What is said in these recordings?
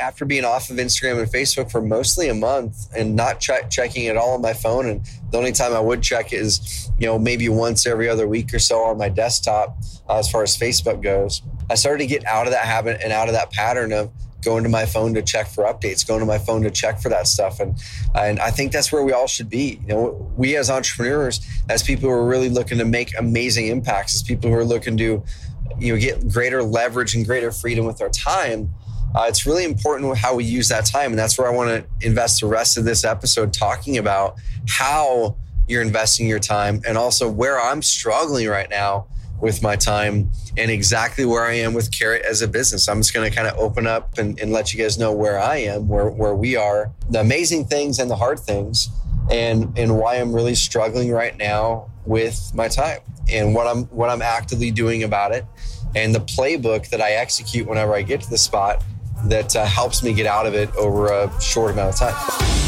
after being off of Instagram and Facebook for mostly a month and not ch- checking it all on my phone, and the only time I would check is, you know, maybe once every other week or so on my desktop uh, as far as Facebook goes. I started to get out of that habit and out of that pattern of going to my phone to check for updates, going to my phone to check for that stuff. And and I think that's where we all should be. You know, we as entrepreneurs, as people who are really looking to make amazing impacts, as people who are looking to, you know, get greater leverage and greater freedom with our time. Uh, it's really important how we use that time. And that's where I want to invest the rest of this episode talking about how you're investing your time and also where I'm struggling right now with my time and exactly where I am with Carrot as a business. I'm just going to kind of open up and, and, let you guys know where I am, where, where we are, the amazing things and the hard things, and, and why I'm really struggling right now with my time and what I'm, what I'm actively doing about it and the playbook that I execute whenever I get to the spot that uh, helps me get out of it over a short amount of time.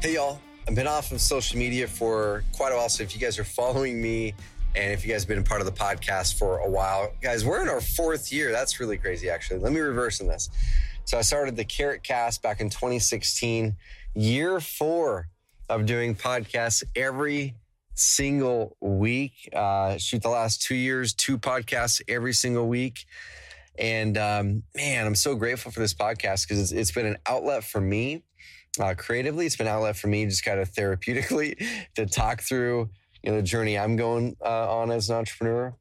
Hey y'all, I've been off of social media for quite a while. So if you guys are following me and if you guys have been a part of the podcast for a while, guys, we're in our fourth year. That's really crazy, actually. Let me reverse in this. So I started the Carrot Cast back in 2016, year four of doing podcasts every single week. Uh, shoot, the last two years, two podcasts every single week. And um, man, I'm so grateful for this podcast because it's, it's been an outlet for me uh, creatively. It's been an outlet for me, just kind of therapeutically, to talk through you know the journey I'm going uh, on as an entrepreneur.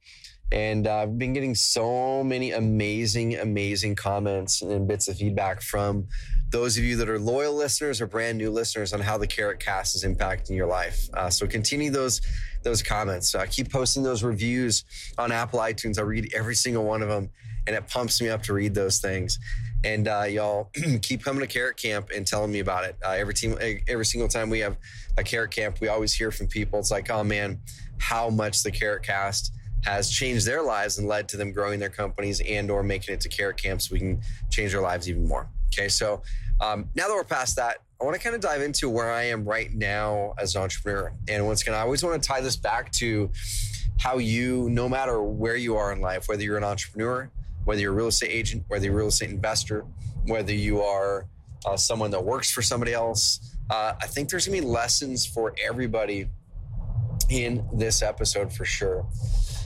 And uh, I've been getting so many amazing, amazing comments and bits of feedback from those of you that are loyal listeners or brand new listeners on how the Carrot Cast is impacting your life. Uh, so continue those those comments. Uh, keep posting those reviews on Apple iTunes. I read every single one of them, and it pumps me up to read those things. And uh, y'all keep coming to Carrot Camp and telling me about it. Uh, every team, every single time we have a Carrot Camp, we always hear from people. It's like, oh man, how much the Carrot Cast has changed their lives and led to them growing their companies and or making it to Carrot Camp so we can change their lives even more. Okay, so um, now that we're past that, I want to kind of dive into where I am right now as an entrepreneur. And once again, I always want to tie this back to how you, no matter where you are in life, whether you're an entrepreneur, whether you're a real estate agent, whether you're a real estate investor, whether you are uh, someone that works for somebody else. Uh, I think there's gonna be lessons for everybody in this episode for sure.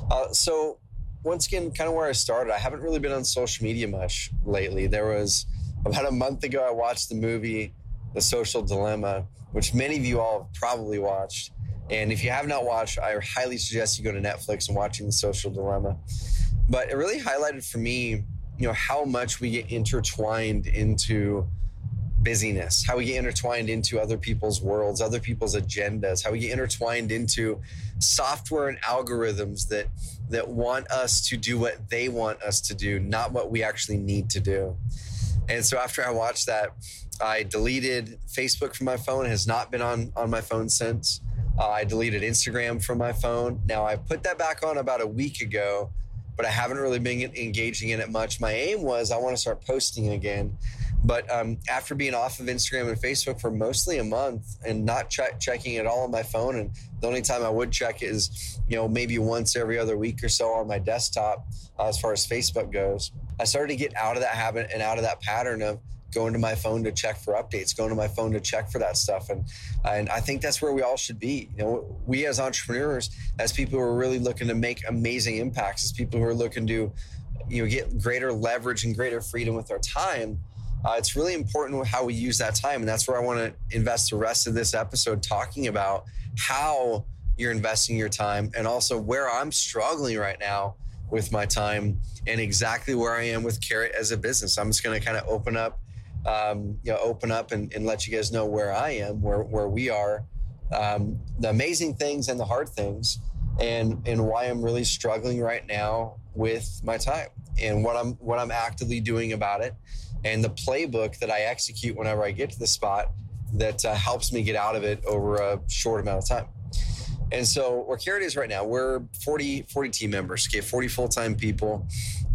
Uh, so, once again, kind of where I started, I haven't really been on social media much lately. There was about a month ago, I watched the movie The Social Dilemma, which many of you all have probably watched. And if you have not watched, I highly suggest you go to Netflix and watching The Social Dilemma. But it really highlighted for me, you know, how much we get intertwined into busyness, how we get intertwined into other people's worlds, other people's agendas, how we get intertwined into software and algorithms that that want us to do what they want us to do, not what we actually need to do. And so after I watched that, I deleted Facebook from my phone. Has not been on on my phone since. Uh, I deleted Instagram from my phone. Now I put that back on about a week ago but I haven't really been engaging in it much. My aim was I want to start posting again. But um, after being off of Instagram and Facebook for mostly a month and not ch- checking it all on my phone, and the only time I would check is, you know, maybe once every other week or so on my desktop uh, as far as Facebook goes, I started to get out of that habit and out of that pattern of going to my phone to check for updates, going to my phone to check for that stuff. And and I think that's where we all should be. You know, we as entrepreneurs, as people who are really looking to make amazing impacts, as people who are looking to, you know, get greater leverage and greater freedom with our time. Uh, it's really important how we use that time. And that's where I want to invest the rest of this episode talking about how you're investing your time and also where I'm struggling right now with my time and exactly where I am with Carrot as a business. I'm just going to kind of open up um, you know, open up and, and, let you guys know where I am, where, where we are, um, the amazing things and the hard things, and and why I'm really struggling right now with my time and what I'm what I'm actively doing about it, and the playbook that I execute whenever I get to the spot that uh, helps me get out of it over a short amount of time. And so where Carrot is right now, we're 40, 40 team members, okay, 40 full-time people.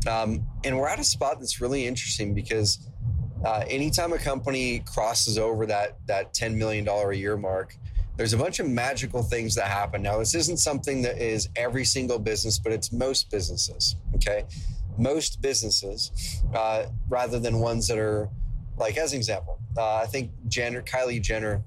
Um, and we're at a spot that's really interesting because uh, anytime a company crosses over that that $10 million a year mark, there's a bunch of magical things that happen. Now, this isn't something that is every single business, but it's most businesses. Okay. Most businesses, uh, rather than ones that are like, as an example, uh, I think Jenner, Kylie Jenner,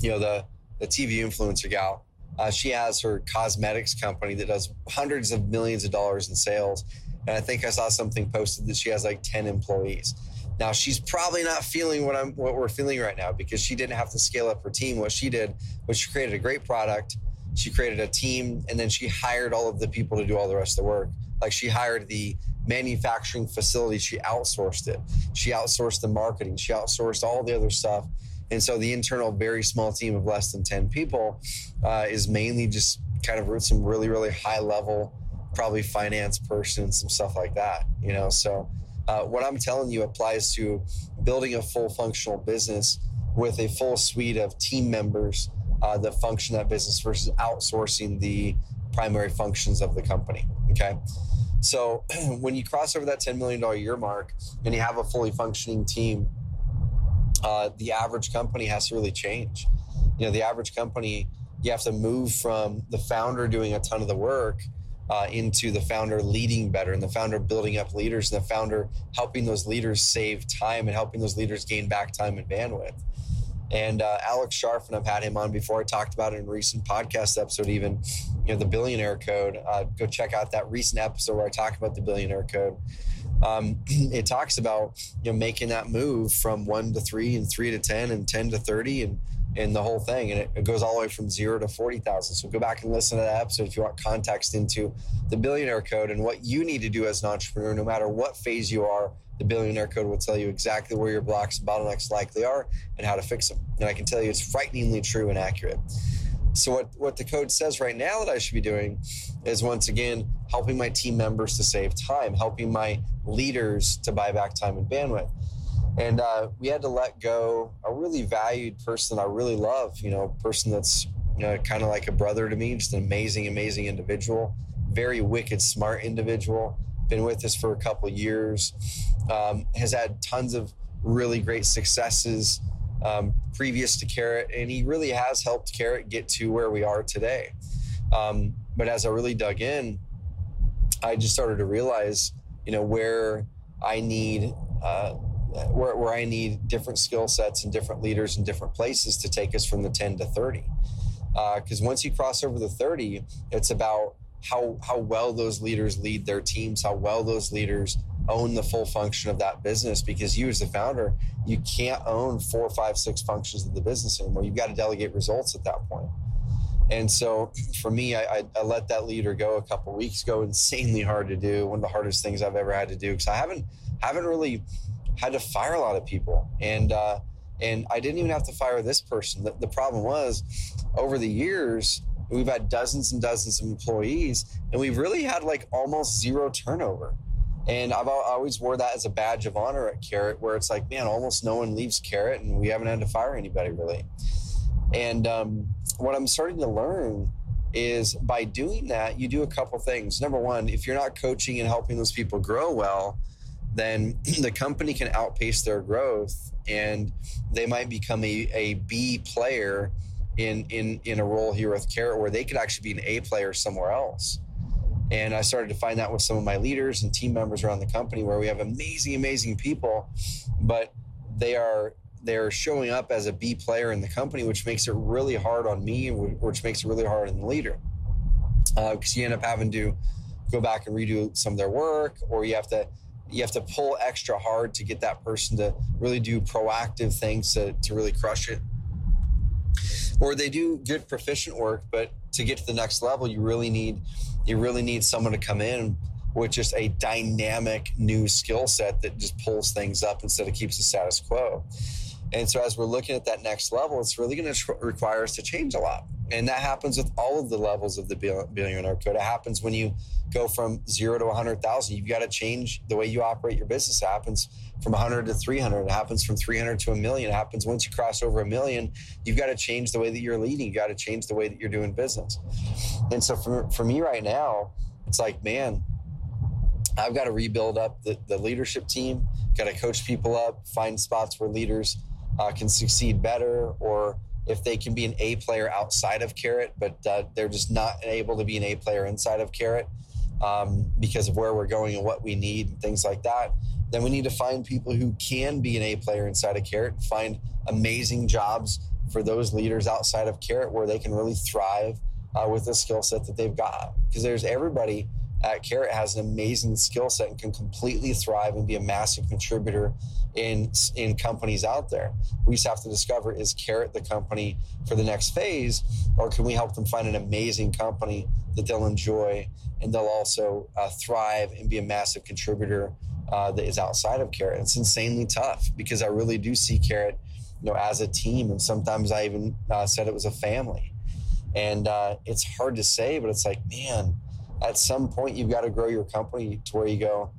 you know, the, the TV influencer gal, uh, she has her cosmetics company that does hundreds of millions of dollars in sales. And I think I saw something posted that she has like 10 employees. Now she's probably not feeling what I'm what we're feeling right now because she didn't have to scale up her team. What she did was she created a great product, she created a team, and then she hired all of the people to do all the rest of the work. Like she hired the manufacturing facility, she outsourced it. She outsourced the marketing, she outsourced all the other stuff. And so the internal, very small team of less than 10 people uh, is mainly just kind of some really, really high level, probably finance person, and some stuff like that, you know? So uh, what I'm telling you applies to building a full functional business with a full suite of team members uh, that function that business versus outsourcing the primary functions of the company. Okay. So when you cross over that $10 million year mark and you have a fully functioning team, uh, the average company has to really change. You know, the average company, you have to move from the founder doing a ton of the work uh, into the founder leading better and the founder building up leaders and the founder helping those leaders save time and helping those leaders gain back time and bandwidth. And uh, Alex and I've had him on before. I talked about it in a recent podcast episode, even, you know, the billionaire code. Uh, go check out that recent episode where I talk about the billionaire code. Um, it talks about you know making that move from one to three and three to ten and ten to thirty and in the whole thing. And it, it, goes all the way from zero to 40,000. So go back and listen to that episode if you want context into the billionaire code and what you need to do as an entrepreneur, no matter what phase you are. The billionaire code will tell you exactly where your blocks and bottlenecks likely are and how to fix them. And I can tell you it's frighteningly true and accurate. So what, what the code says right now that I should be doing is once again helping my team members to save time, helping my leaders to buy back time and bandwidth and uh, we had to let go a really valued person I really love. You know, person that's you know kind of like a brother to me, just an amazing, amazing individual, very wicked, smart individual. Been with us for a couple years, um, has had tons of really great successes um, previous to Carrot, and he really has helped Carrot get to where we are today. Um, but as I really dug in, I just started to realize, you know, where I need. Uh, where, where I need different skill sets and different leaders in different places to take us from the 10 to 30. Because uh, once you cross over the 30, it's about how how well those leaders lead their teams, how well those leaders own the full function of that business. Because you, as the founder, you can't own four, five, six functions of the business anymore. You've got to delegate results at that point. And so, for me, I, I, I let that leader go a couple weeks ago. Insanely hard to do. One of the hardest things I've ever had to do because I haven't haven't really had to fire a lot of people, and uh, and I didn't even have to fire this person. The, the problem was, over the years, we've had dozens and dozens of employees, and we've really had like almost zero turnover. And I've always wore that as a badge of honor at Carrot, where it's like, man, almost no one leaves Carrot, and we haven't had to fire anybody really. And um, what I'm starting to learn is by doing that, you do a couple things. Number one, if you're not coaching and helping those people grow well, then the company can outpace their growth and they might become a, a B player in, in, in a role here with Carrot where they could actually be an A player somewhere else. And I started to find that with some of my leaders and team members around the company where we have amazing, amazing people, but they are they're showing up as a B player in the company, which makes it really hard on me, which makes it really hard on the leader. Because uh, you end up having to go back and redo some of their work, or you have to you have to pull extra hard to get that person to really do proactive things to, to really crush it. Or they do good proficient work but to get to the next level you really need you really need someone to come in with just a dynamic new skill set that just pulls things up instead of keeps the status quo and so as we're looking at that next level it's really going to tr- require us to change a lot and that happens with all of the levels of the billionaire code. It happens when you go from zero to 100,000. You've got to change the way you operate your business. It happens from 100 to 300. It happens from 300 to a million. It happens once you cross over a million. You've got to change the way that you're leading. You've got to change the way that you're doing business. And so for, for me right now, it's like, man, I've got to rebuild up the, the leadership team, got to coach people up, find spots where leaders uh, can succeed better, or if they can be an A player outside of Carrot, but uh, they're just not able to be an A player inside of Carrot um, because of where we're going and what we need and things like that. Then we need to find people who can be an A player inside of Carrot, find amazing jobs for those leaders outside of Carrot where they can really thrive uh, with the skill set that they've got. Because there's everybody at Carrot has an amazing skill set and can completely thrive and be a massive contributor in in companies out there. We just have to discover is Carrot the company for the next phase, or can we help them find an amazing company that they'll enjoy and they'll also uh, thrive and be a massive contributor uh, that is outside of Carrot. It's insanely tough because I really do see Carrot, you know, as a team, and sometimes I even uh, said it was a family. And uh, it's hard to say, but it's like, man, at some point you've got to grow your company to where you go,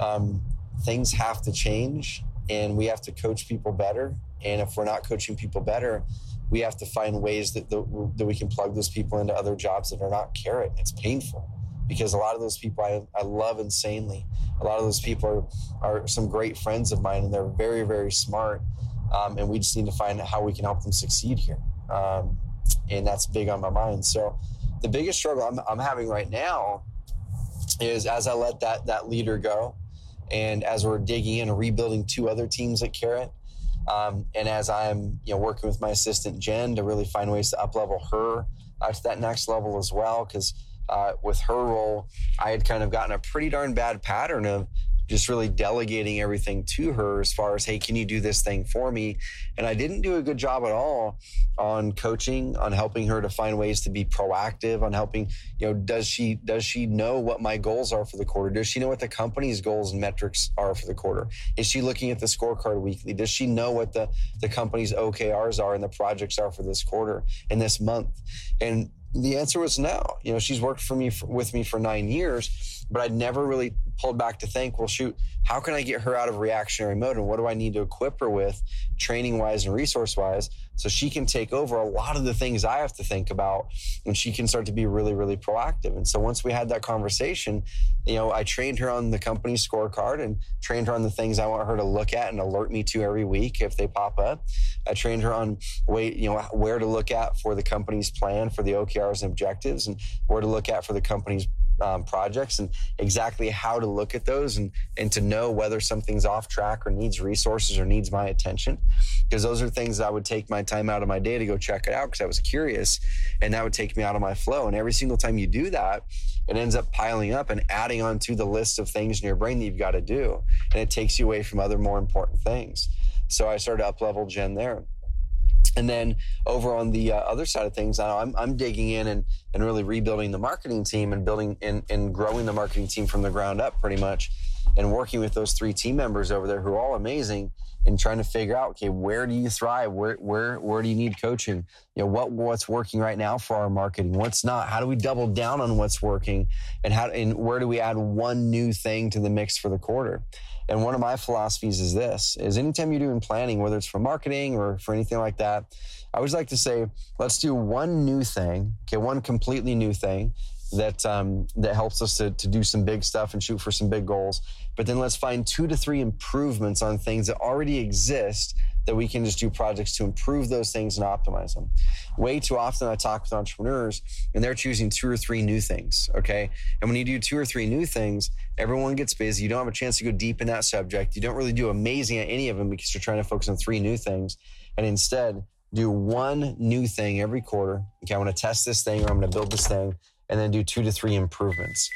um, things have to change, and we have to coach people better. And if we're not coaching people better, we have to find ways that, that, that we can plug those people into other jobs that are not carrot. It's painful because a lot of those people I, I love insanely. A lot of those people are, are some great friends of mine and they're very, very smart. Um, and we just need to find out how we can help them succeed here. Um, and that's big on my mind. So the biggest struggle I'm, I'm having right now is as I let that, that leader go and as we're digging in and rebuilding two other teams at Carrot, um, and as I'm you know working with my assistant Jen to really find ways to up level her uh, to that next level as well, because uh, with her role, I had kind of gotten a pretty darn bad pattern of just really delegating everything to her as far as, hey, can you do this thing for me? And I didn't do a good job at all on coaching, on helping her to find ways to be proactive, on helping, you know, does she does she know what my goals are for the quarter? Does she know what the company's goals and metrics are for the quarter? Is she looking at the scorecard weekly? Does she know what the, the company's OKRs are and the projects are for this quarter and this month? And the answer was no. You know, she's worked for me for, with me for nine years, but I'd never really pulled back to think, well, shoot, how can I get her out of reactionary mode, and what do I need to equip her with, training wise and resource wise, so she can take over a lot of the things I have to think about, and she can start to be really, really proactive. And so once we had that conversation, you know, I trained her on the company scorecard and trained her on the things I want her to look at and alert me to every week if they pop up. I trained her on way, you know, where to look at for the company's plan for the OKRs and objectives, and where to look at for the company's um, projects and exactly how to look at those and, and to know whether something's off track or needs resources or needs my attention. Because those are things I would take my time out of my day to go check it out because I was curious and that would take me out of my flow. And every single time you do that, it ends up piling up and adding on to the list of things in your brain that you've got to do. And it takes you away from other more important things. So I started up level Jen there. And then over on the uh, other side of things, I'm, I'm digging in and, and really rebuilding the marketing team and building and, and growing the marketing team from the ground up pretty much and working with those three team members over there who are all amazing and trying to figure out, okay, where do you thrive? Where, where, where do you need coaching? You know, what, what's working right now for our marketing? What's not? How do we double down on what's working? And how, and where do we add one new thing to the mix for the quarter? And one of my philosophies is this is anytime you're doing planning, whether it's for marketing or for anything like that, I always like to say, let's do one new thing, okay, one completely new thing that um, that helps us to, to do some big stuff and shoot for some big goals. But then let's find two to three improvements on things that already exist that we can just do projects to improve those things and optimize them. Way too often I talk with entrepreneurs and they're choosing two or three new things. Okay. And when you do two or three new things, everyone gets busy. You don't have a chance to go deep in that subject. You don't really do amazing at any of them because you're trying to focus on three new things. And instead, do one new thing every quarter. Okay, I want to test this thing or I'm going to build this thing and then do two to three improvements.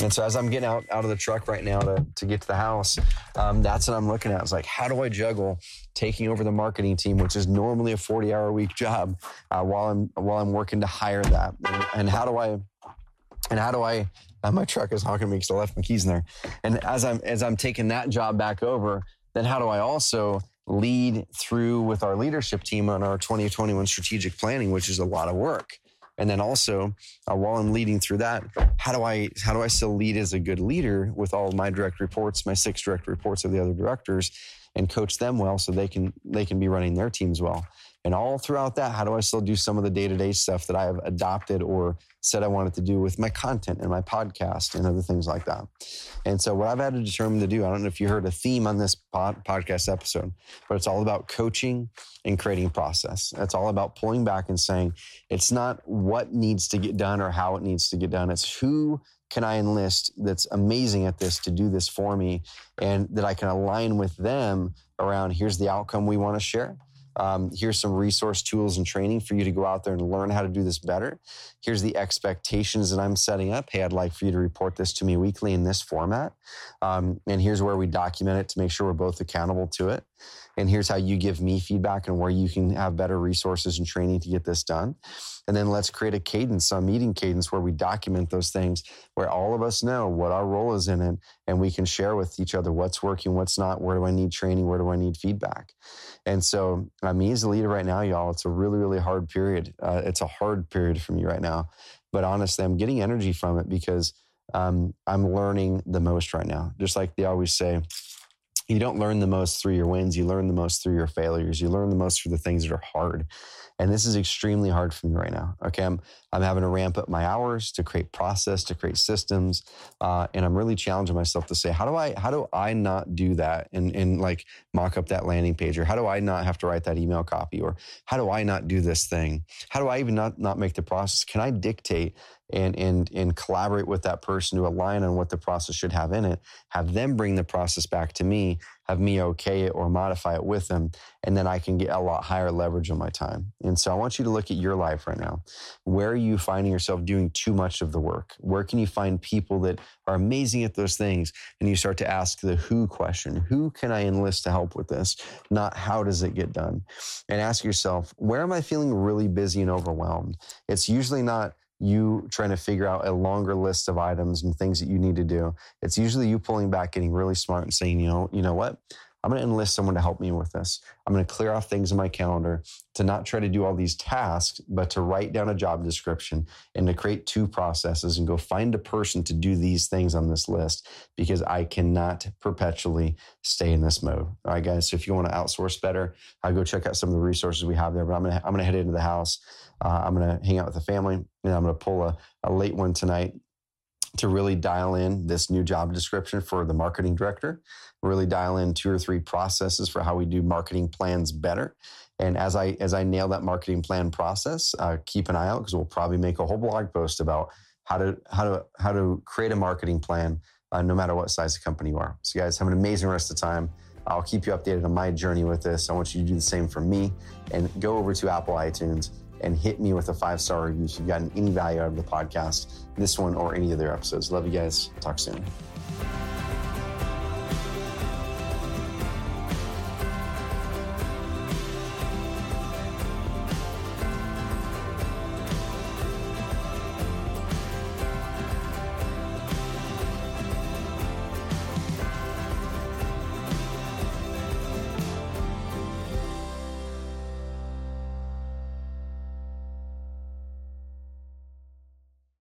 And so as I'm getting out, out of the truck right now to, to get to the house, um, that's what I'm looking at. It's like, how do I juggle taking over the marketing team, which is normally a 40 hour a week job, uh, while I'm while I'm working to hire that, and, and how do I and how do I? Uh, my truck is honking me because I left my keys in there. And as I'm as I'm taking that job back over, then how do I also lead through with our leadership team on our 2021 strategic planning, which is a lot of work. And then also, uh, while I'm leading through that, how do I how do I still lead as a good leader with all my direct reports, my six direct reports of the other directors, and coach them well so they can they can be running their teams well. And all throughout that, how do I still do some of the day to day stuff that I have adopted or said I wanted to do with my content and my podcast and other things like that? And so, what I've had to determine to do, I don't know if you heard a theme on this pod, podcast episode, but it's all about coaching and creating process. It's all about pulling back and saying, it's not what needs to get done or how it needs to get done, it's who can I enlist that's amazing at this to do this for me and that I can align with them around here's the outcome we want to share um, here's some resource tools and training for you to go out there and learn how to do this better. Here's the expectations that I'm setting up. Hey, I'd like for you to report this to me weekly in this format. Um, and here's where we document it to make sure we're both accountable to it. And here's how you give me feedback and where you can have better resources and training to get this done. And then let's create a cadence, a meeting cadence where we document those things, where all of us know what our role is in it, and we can share with each other what's working, what's not, where do I need training, where do I need feedback. And so, uh, me as a leader right now, y'all, it's a really, really hard period. Uh, it's a hard period for me right now. But honestly, I'm getting energy from it because um, I'm learning the most right now. Just like they always say, you don't learn the most through your wins. You learn the most through your failures. You learn the most through the things that are hard. And this is extremely hard for me right now. Okay. I'm, I'm having to ramp up my hours to create process, to create systems. Uh, and I'm really challenging myself to say, how do I, how do I not do that and, and like mock up that landing page? Or how do I not have to write that email copy? Or how do I not do this thing? How do I even not, not make the process? Can I dictate and and and collaborate with that person to align on what the process should have in it have them bring the process back to me have me okay it or modify it with them and then i can get a lot higher leverage on my time. And so i want you to look at your life right now. Where are you finding yourself doing too much of the work? Where can you find people that are amazing at those things? And you start to ask the who question. Who can i enlist to help with this? Not how does it get done? And ask yourself where am i feeling really busy and overwhelmed? It's usually not you trying to figure out a longer list of items and things that you need to do. It's usually you pulling back, getting really smart and saying, you know, you know what? I'm going to enlist someone to help me with this. I'm going to clear off things in my calendar to not try to do all these tasks, but to write down a job description and to create two processes and go find a person to do these things on this list because I cannot perpetually stay in this mode. All right, guys. So if you want to outsource better, I'll go check out some of the resources we have there. But I'm going to, I'm going to head into the house. Uh, I'm going to hang out with the family and I'm going to pull a, a late one tonight to really dial in this new job description for the marketing director, really dial in two or three processes for how we do marketing plans better. And as I as I nail that marketing plan process, uh, keep an eye out because we'll probably make a whole blog post about how to how to how to create a marketing plan, uh, no matter what size of company you are. So, guys, have an amazing rest of the time. I'll keep you updated on my journey with this. I want you to do the same for me, and go over to Apple iTunes and hit me with a five star review if you've gotten any value out of the podcast, this one or any other episodes. Love you guys. Talk soon.